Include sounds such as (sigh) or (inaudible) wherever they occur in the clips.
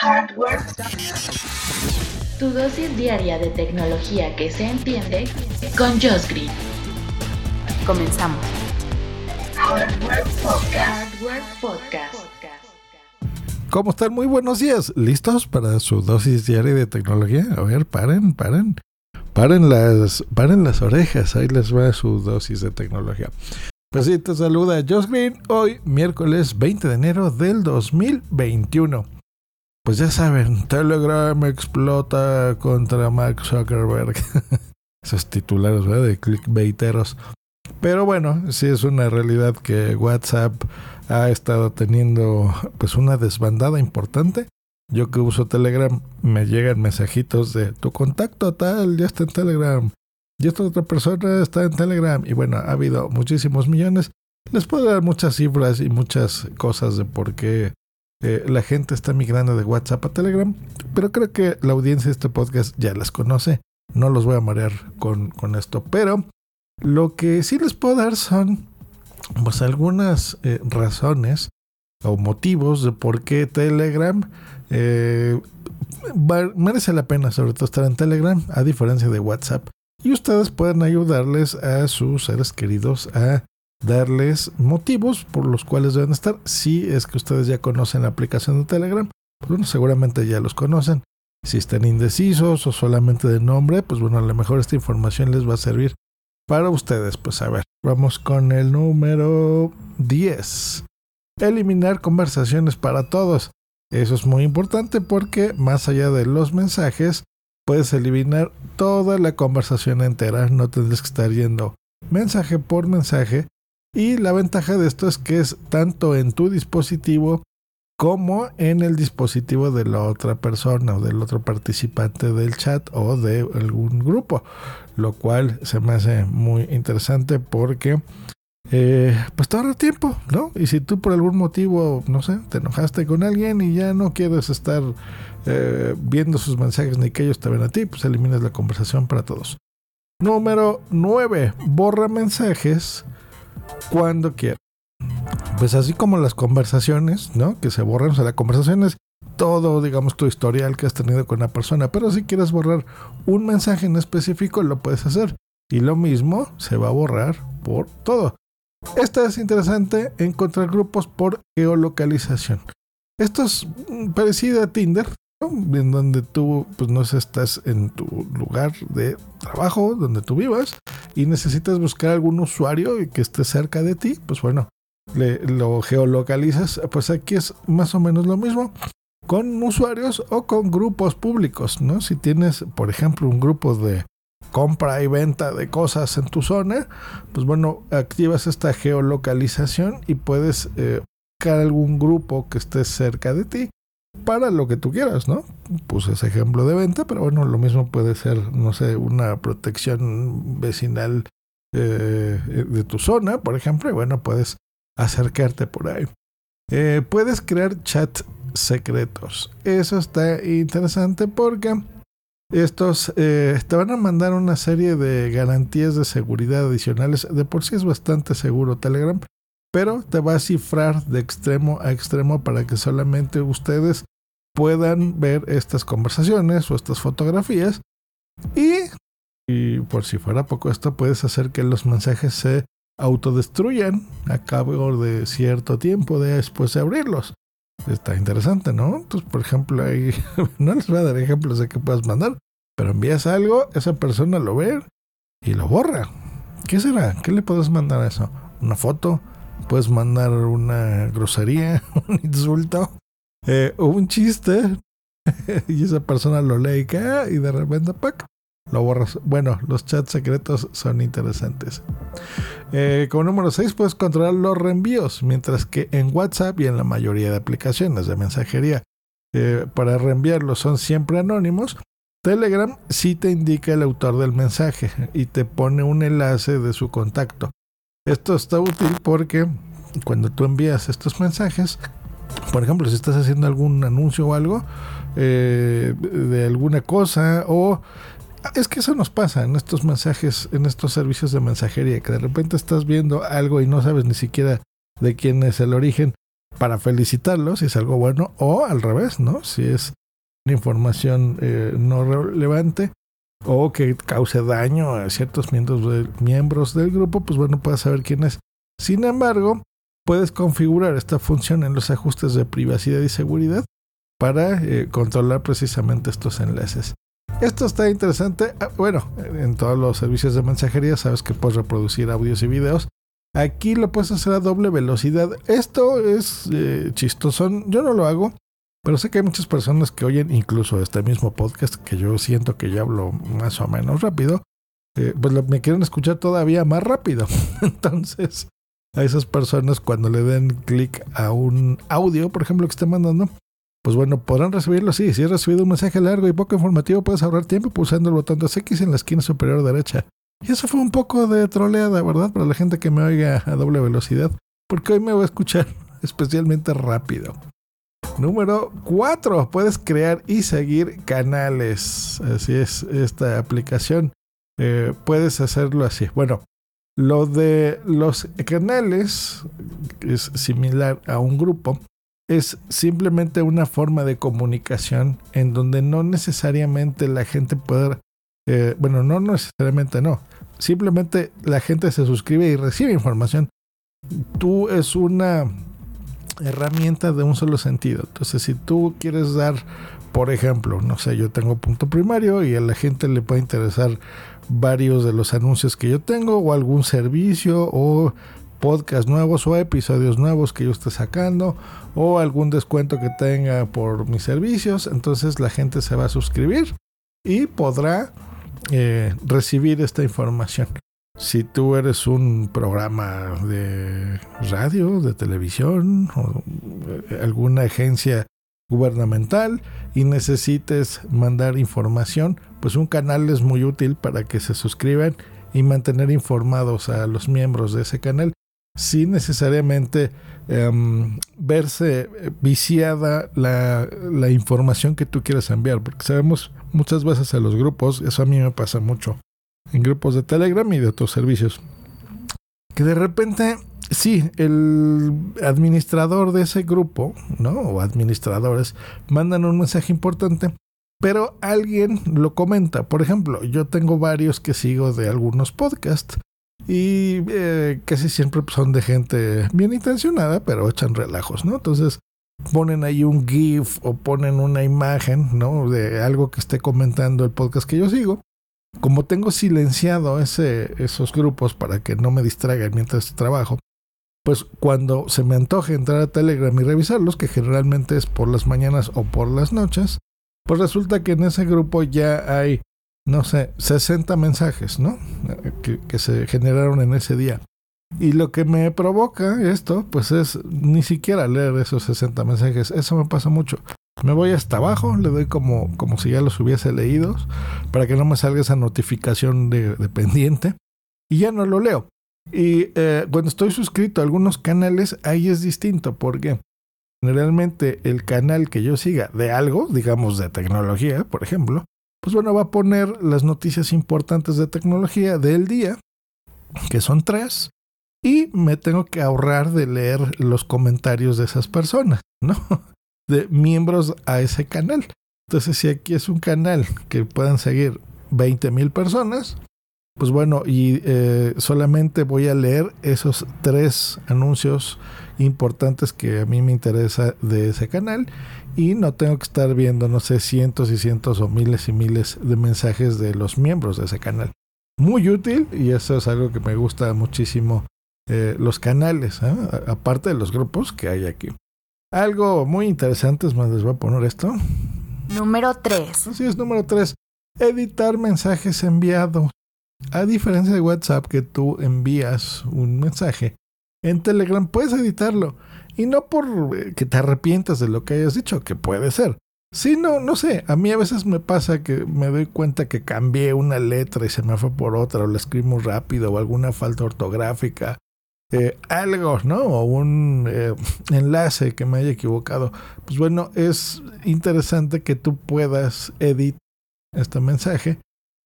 Hardware. Tu dosis diaria de tecnología que se entiende con Josh Green. Comenzamos. Hardware Podcast. Hardware Podcast. ¿Cómo están? Muy buenos días. ¿Listos para su dosis diaria de tecnología? A ver, paren, paren. Paren las, paren las orejas. Ahí les va su dosis de tecnología. Pues sí, te saluda Josh Green. Hoy, miércoles 20 de enero del 2021. Pues ya saben, Telegram explota contra Mark Zuckerberg. (laughs) Esos titulares ¿verdad? de clickbaiteros. Pero bueno, sí es una realidad que WhatsApp ha estado teniendo pues una desbandada importante. Yo que uso Telegram me llegan mensajitos de tu contacto tal ya está en Telegram y esta otra persona está en Telegram y bueno, ha habido muchísimos millones. Les puedo dar muchas cifras y muchas cosas de por qué eh, la gente está migrando de WhatsApp a Telegram, pero creo que la audiencia de este podcast ya las conoce. No los voy a marear con, con esto, pero lo que sí les puedo dar son pues algunas eh, razones o motivos de por qué Telegram eh, merece la pena sobre todo estar en Telegram a diferencia de WhatsApp y ustedes pueden ayudarles a sus seres queridos a darles motivos por los cuales deben estar si es que ustedes ya conocen la aplicación de Telegram pues bueno seguramente ya los conocen si están indecisos o solamente de nombre pues bueno a lo mejor esta información les va a servir para ustedes. Pues a ver, vamos con el número 10. Eliminar conversaciones para todos. Eso es muy importante porque más allá de los mensajes, puedes eliminar toda la conversación entera. No tendrás que estar yendo mensaje por mensaje. Y la ventaja de esto es que es tanto en tu dispositivo como en el dispositivo de la otra persona o del otro participante del chat o de algún grupo, lo cual se me hace muy interesante porque eh, pues te ahorra tiempo, ¿no? Y si tú por algún motivo, no sé, te enojaste con alguien y ya no quieres estar eh, viendo sus mensajes ni que ellos te ven a ti, pues eliminas la conversación para todos. Número 9. Borra mensajes cuando quieras pues así como las conversaciones, ¿no? Que se borran, o sea, la conversación es todo, digamos, tu historial que has tenido con una persona, pero si quieres borrar un mensaje en específico, lo puedes hacer. Y lo mismo se va a borrar por todo. Esto es interesante, encontrar grupos por geolocalización. Esto es parecido a Tinder. En donde tú, pues no estás en tu lugar de trabajo, donde tú vivas, y necesitas buscar algún usuario que esté cerca de ti, pues bueno, le, lo geolocalizas, pues aquí es más o menos lo mismo con usuarios o con grupos públicos, ¿no? Si tienes, por ejemplo, un grupo de compra y venta de cosas en tu zona, pues bueno, activas esta geolocalización y puedes eh, buscar algún grupo que esté cerca de ti para lo que tú quieras, ¿no? Puse ese ejemplo de venta, pero bueno, lo mismo puede ser, no sé, una protección vecinal eh, de tu zona, por ejemplo, y bueno, puedes acercarte por ahí. Eh, puedes crear chat secretos. Eso está interesante porque estos eh, te van a mandar una serie de garantías de seguridad adicionales. De por sí es bastante seguro Telegram, pero te va a cifrar de extremo a extremo para que solamente ustedes puedan ver estas conversaciones o estas fotografías. Y, y por si fuera poco esto, puedes hacer que los mensajes se autodestruyan a cabo de cierto tiempo después de abrirlos. Está interesante, ¿no? Entonces, por ejemplo, ahí (laughs) no les voy a dar ejemplos de que puedas mandar, pero envías algo, esa persona lo ve y lo borra. ¿Qué será? ¿Qué le puedes mandar a eso? ¿Una foto? ¿Puedes mandar una grosería? (laughs) ¿Un insulto? Eh, o un chiste? (laughs) y esa persona lo lee y, cae y de repente, ¡pac! lo borras. Bueno, los chats secretos son interesantes. Eh, como número 6 puedes controlar los reenvíos, mientras que en WhatsApp y en la mayoría de aplicaciones de mensajería eh, para reenviarlos son siempre anónimos. Telegram sí te indica el autor del mensaje y te pone un enlace de su contacto. Esto está útil porque cuando tú envías estos mensajes, por ejemplo, si estás haciendo algún anuncio o algo eh, de alguna cosa o es que eso nos pasa en estos mensajes, en estos servicios de mensajería, que de repente estás viendo algo y no sabes ni siquiera de quién es el origen para felicitarlo, si es algo bueno, o al revés, ¿no? Si es información eh, no relevante o que cause daño a ciertos miembros, miembros del grupo, pues bueno, puedes saber quién es. Sin embargo, puedes configurar esta función en los ajustes de privacidad y seguridad para eh, controlar precisamente estos enlaces. Esto está interesante. Ah, bueno, en todos los servicios de mensajería sabes que puedes reproducir audios y videos. Aquí lo puedes hacer a doble velocidad. Esto es eh, chistoso. Yo no lo hago, pero sé que hay muchas personas que oyen incluso este mismo podcast que yo siento que ya hablo más o menos rápido. Eh, pues me quieren escuchar todavía más rápido. (laughs) Entonces, a esas personas cuando le den clic a un audio, por ejemplo, que esté mandando, pues bueno, podrán recibirlo así. Si has recibido un mensaje largo y poco informativo, puedes ahorrar tiempo pulsando el botón de X en la esquina superior derecha. Y eso fue un poco de troleada, ¿verdad? Para la gente que me oiga a doble velocidad, porque hoy me voy a escuchar (laughs) especialmente rápido. Número 4. Puedes crear y seguir canales. Así es, esta aplicación. Eh, puedes hacerlo así. Bueno, lo de los canales es similar a un grupo es simplemente una forma de comunicación en donde no necesariamente la gente puede, eh, bueno, no necesariamente no, simplemente la gente se suscribe y recibe información. Tú es una herramienta de un solo sentido. Entonces, si tú quieres dar, por ejemplo, no sé, yo tengo punto primario y a la gente le puede interesar varios de los anuncios que yo tengo o algún servicio o podcast nuevos o episodios nuevos que yo esté sacando o algún descuento que tenga por mis servicios. Entonces la gente se va a suscribir y podrá eh, recibir esta información. Si tú eres un programa de radio, de televisión o eh, alguna agencia gubernamental y necesites mandar información, pues un canal es muy útil para que se suscriban y mantener informados a los miembros de ese canal. Sin necesariamente em, verse viciada la, la, información que tú quieres enviar, porque sabemos muchas veces a los grupos, eso a mí me pasa mucho, en grupos de Telegram y de otros servicios, que de repente, sí, el administrador de ese grupo, ¿no? O administradores, mandan un mensaje importante, pero alguien lo comenta. Por ejemplo, yo tengo varios que sigo de algunos podcasts y eh, casi siempre son de gente bien intencionada, pero echan relajos, ¿no? Entonces ponen ahí un GIF o ponen una imagen, ¿no? De algo que esté comentando el podcast que yo sigo. Como tengo silenciado ese, esos grupos para que no me distraigan mientras trabajo, pues cuando se me antoje entrar a Telegram y revisarlos, que generalmente es por las mañanas o por las noches, pues resulta que en ese grupo ya hay no sé, 60 mensajes, ¿no? Que, se generaron en ese día. Y lo que me provoca esto, pues es ni siquiera leer esos 60 mensajes. Eso me pasa mucho. Me voy hasta abajo, le doy como, como si ya los hubiese leído, para que no me salga esa notificación de, pendiente. Y ya no lo leo. Y eh, cuando estoy suscrito a algunos canales, ahí es distinto, porque generalmente el canal que yo siga de algo, digamos de tecnología, por ejemplo, pues bueno, va a poner las noticias importantes de tecnología del día, que son tres, y me tengo que ahorrar de leer los comentarios de esas personas, ¿no? De miembros a ese canal. Entonces, si aquí es un canal que puedan seguir 20 mil personas, pues bueno, y eh, solamente voy a leer esos tres anuncios importantes que a mí me interesa de ese canal y no tengo que estar viendo, no sé, cientos y cientos o miles y miles de mensajes de los miembros de ese canal. Muy útil y eso es algo que me gusta muchísimo eh, los canales, ¿eh? aparte de los grupos que hay aquí. Algo muy interesante, es más, les voy a poner esto. Número 3. Así es, número 3. Editar mensajes enviados. A diferencia de WhatsApp que tú envías un mensaje, en Telegram puedes editarlo y no por eh, que te arrepientas de lo que hayas dicho, que puede ser, Sí, no, no sé. A mí a veces me pasa que me doy cuenta que cambié una letra y se me fue por otra, o la escribí muy rápido, o alguna falta ortográfica, eh, algo, ¿no? O un eh, enlace que me haya equivocado. Pues bueno, es interesante que tú puedas editar este mensaje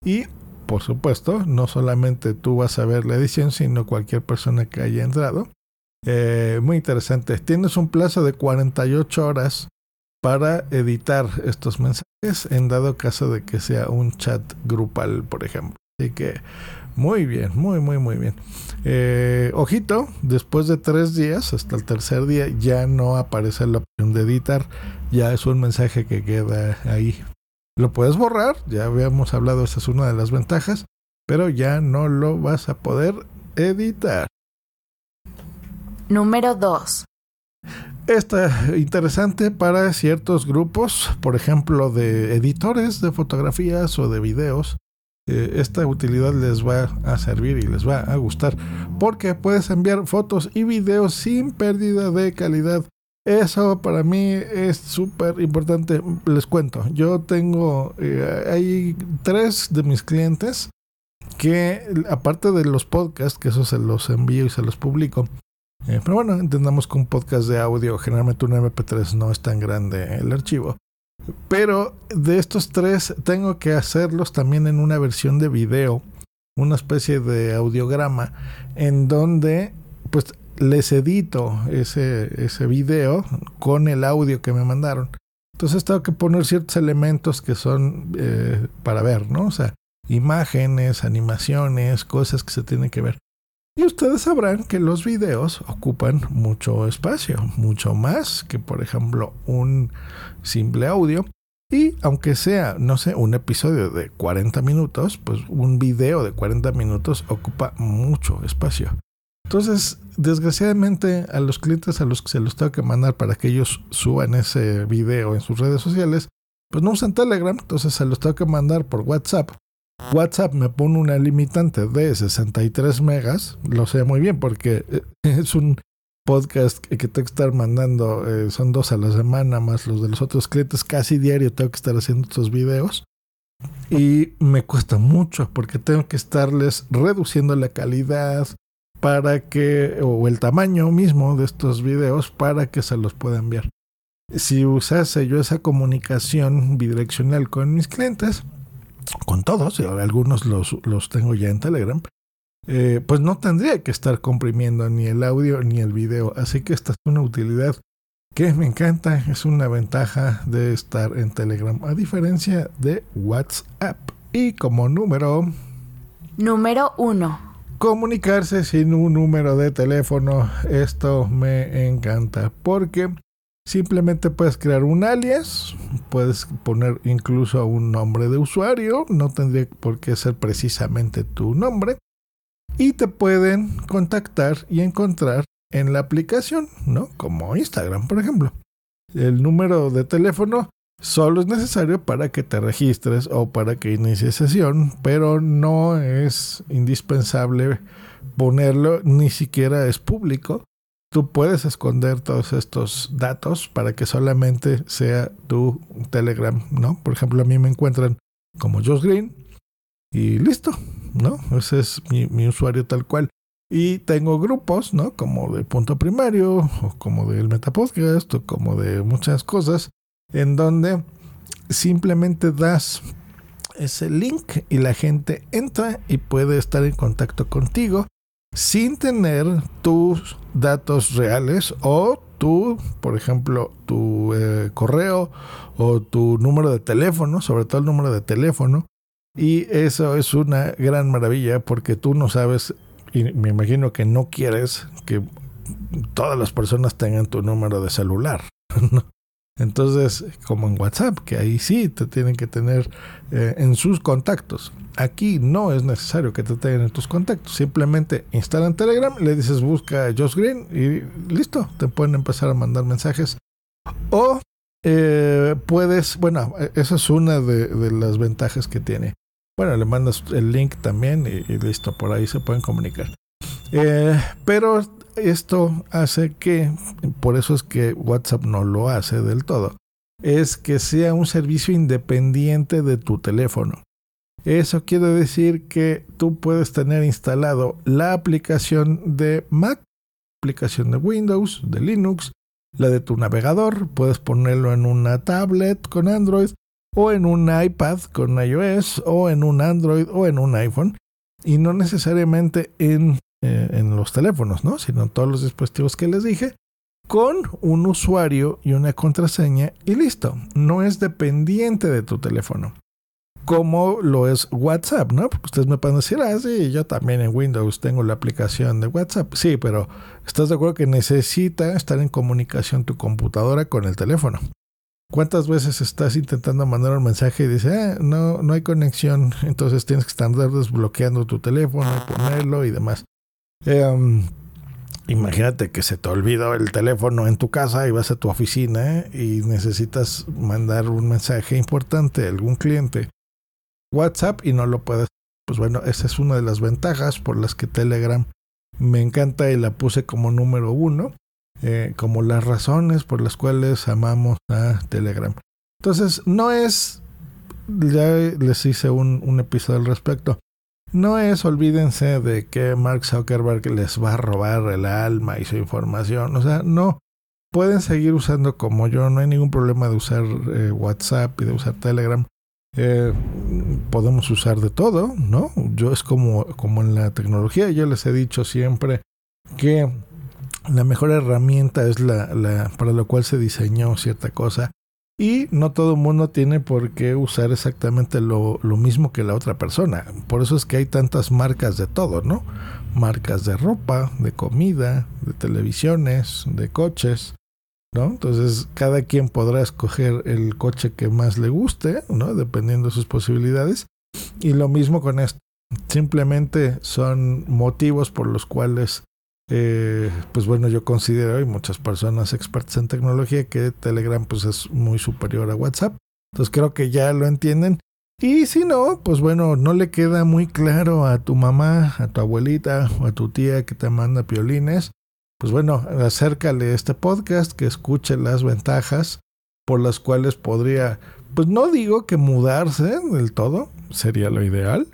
y, por supuesto, no solamente tú vas a ver la edición, sino cualquier persona que haya entrado. Eh, muy interesante. Tienes un plazo de 48 horas para editar estos mensajes en dado caso de que sea un chat grupal, por ejemplo. Así que muy bien, muy, muy, muy bien. Eh, ojito, después de tres días, hasta el tercer día, ya no aparece la opción de editar. Ya es un mensaje que queda ahí. Lo puedes borrar, ya habíamos hablado, esa es una de las ventajas, pero ya no lo vas a poder editar. Número 2. Está interesante para ciertos grupos, por ejemplo, de editores de fotografías o de videos. Eh, esta utilidad les va a servir y les va a gustar porque puedes enviar fotos y videos sin pérdida de calidad. Eso para mí es súper importante. Les cuento, yo tengo, eh, hay tres de mis clientes que aparte de los podcasts, que eso se los envío y se los publico, eh, pero bueno, entendamos que un podcast de audio, generalmente un MP3 no es tan grande el archivo. Pero de estos tres tengo que hacerlos también en una versión de video, una especie de audiograma, en donde pues les edito ese, ese video con el audio que me mandaron. Entonces tengo que poner ciertos elementos que son eh, para ver, ¿no? O sea, imágenes, animaciones, cosas que se tienen que ver. Y ustedes sabrán que los videos ocupan mucho espacio, mucho más que por ejemplo un simple audio. Y aunque sea, no sé, un episodio de 40 minutos, pues un video de 40 minutos ocupa mucho espacio. Entonces, desgraciadamente a los clientes a los que se los tengo que mandar para que ellos suban ese video en sus redes sociales, pues no usan Telegram, entonces se los tengo que mandar por WhatsApp. WhatsApp me pone una limitante de 63 megas, lo sé muy bien porque eh, (laughs) es un podcast que tengo que estar mandando, eh, son dos a la semana más los de los otros clientes, casi diario tengo que estar haciendo estos videos y me cuesta mucho porque tengo que estarles reduciendo la calidad para que, o el tamaño mismo de estos videos para que se los pueda enviar. Si usase yo esa comunicación bidireccional con mis clientes, con todos, algunos los, los tengo ya en Telegram, eh, pues no tendría que estar comprimiendo ni el audio ni el video. Así que esta es una utilidad que me encanta, es una ventaja de estar en Telegram, a diferencia de WhatsApp. Y como número... Número 1. Comunicarse sin un número de teléfono. Esto me encanta porque Simplemente puedes crear un alias, puedes poner incluso un nombre de usuario, no tendría por qué ser precisamente tu nombre, y te pueden contactar y encontrar en la aplicación, ¿no? Como Instagram, por ejemplo. El número de teléfono solo es necesario para que te registres o para que inicies sesión, pero no es indispensable ponerlo, ni siquiera es público tú puedes esconder todos estos datos para que solamente sea tu Telegram, ¿no? Por ejemplo, a mí me encuentran como Josh Green y listo, ¿no? Ese es mi, usuario tal cual. Y tengo grupos, ¿no? Como de punto primario, o como del Metapodcast, o como de muchas cosas, en donde simplemente das ese link y la gente entra y puede estar en contacto contigo sin tener tus datos reales o tu, por ejemplo, tu eh, correo o tu número de teléfono, sobre todo el número de teléfono. Y eso es una gran maravilla porque tú no sabes, y me imagino que no quieres que todas las personas tengan tu número de celular. (laughs) Entonces, como en WhatsApp, que ahí sí te tienen que tener eh, en sus contactos. Aquí no es necesario que te tengan en tus contactos. Simplemente instalan Telegram, le dices busca a Josh Green y listo, te pueden empezar a mandar mensajes. O eh, puedes, bueno, esa es una de, las ventajas que tiene. Bueno, le mandas el link también y, listo, por ahí se pueden comunicar. Eh, pero esto hace que, por eso es que WhatsApp no lo hace del todo, es que sea un servicio independiente de tu teléfono. Eso quiere decir que tú puedes tener instalado la aplicación de Mac, aplicación de Windows, de Linux, la de tu navegador, puedes ponerlo en una tablet con Android o en un iPad con iOS o en un Android o en un iPhone y no necesariamente en, eh, en los teléfonos, ¿no? sino en todos los dispositivos que les dije con un usuario y una contraseña y listo. No es dependiente de tu teléfono. Como lo es WhatsApp, ¿no? Porque ustedes me pueden decir, ah, sí, yo también en Windows tengo la aplicación de WhatsApp. Sí, pero ¿estás de acuerdo que necesita estar en comunicación tu computadora con el teléfono? ¿Cuántas veces estás intentando mandar un mensaje y dice, ah, no, no hay conexión? (laughs) Entonces tienes que estar desbloqueando tu teléfono ponerlo y demás. Eh, Imagínate que se te olvidó el teléfono en tu casa y vas a tu oficina y necesitas mandar un mensaje importante a algún cliente. WhatsApp y no lo puedes. Pues bueno, esa es una de las ventajas por las que Telegram me encanta y la puse como número uno, eh, como las razones por las cuales amamos a Telegram. Entonces, no es, ya les hice un episodio al respecto, no es, olvídense de que Mark Zuckerberg les va a robar el alma y su información. O sea, no. Pueden seguir usando como yo, no hay ningún problema de usar eh, WhatsApp y de usar Telegram. Eh, podemos usar de todo, ¿no? Yo es como, como en la tecnología, yo les he dicho siempre que la mejor herramienta es la, la para lo cual se diseñó cierta cosa y no todo el mundo tiene por qué usar exactamente lo, mismo que la otra persona. Por eso es que hay tantas marcas de todo, ¿no? Marcas de ropa, de comida, de televisiones, de coches, ¿no? Entonces cada quien podrá escoger el coche que más le guste, ¿no? Dependiendo de sus posibilidades. Y lo mismo con esto. Simplemente son motivos por los cuales eh, pues bueno, yo considero, y muchas personas expertas en tecnología, que Telegram pues es muy superior a WhatsApp. Entonces creo que ya lo entienden. Y si no, pues bueno, no le queda muy claro a tu mamá, a tu abuelita o a tu tía que te manda piolines, pues bueno, acércale este podcast, que escuche las ventajas por las cuales podría, pues no digo que mudarse del todo, sería lo ideal,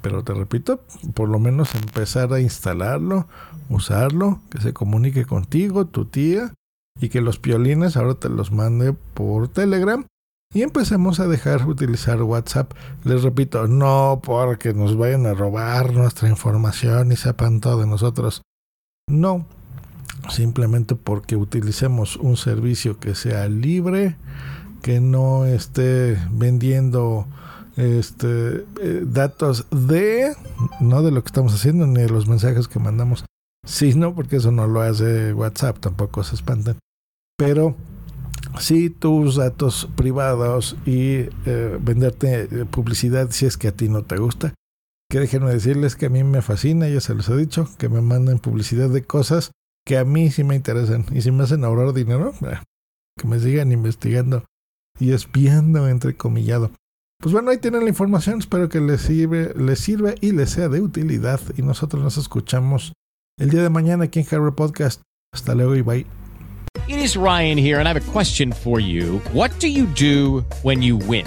pero te repito, por lo menos empezar a instalarlo usarlo, que se comunique contigo, tu tía, y que los piolines ahora te los mande por Telegram. Y empecemos a dejar utilizar WhatsApp. Les repito, no porque nos vayan a robar nuestra información y sepan todo de nosotros. No, simplemente porque utilicemos un servicio que sea libre, que no esté vendiendo este eh, datos de no de lo que estamos haciendo ni de los mensajes que mandamos Sí, no, porque eso no lo hace WhatsApp, tampoco se espanten. Pero sí tus datos privados y eh, venderte eh, publicidad si es que a ti no te gusta. Que déjenme decirles que a mí me fascina, ya se los he dicho, que me manden publicidad de cosas que a mí sí me interesan. Y si me hacen ahorrar dinero, eh, que me sigan investigando y espiando, entrecomillado. Pues bueno, ahí tienen la información. Espero que les sirve, les sirva y les sea de utilidad. Y nosotros nos escuchamos el día de mañana aquí en Harvard Podcast. Hasta luego y bye. It is Ryan here, and I have a question for you. What do you do when you win?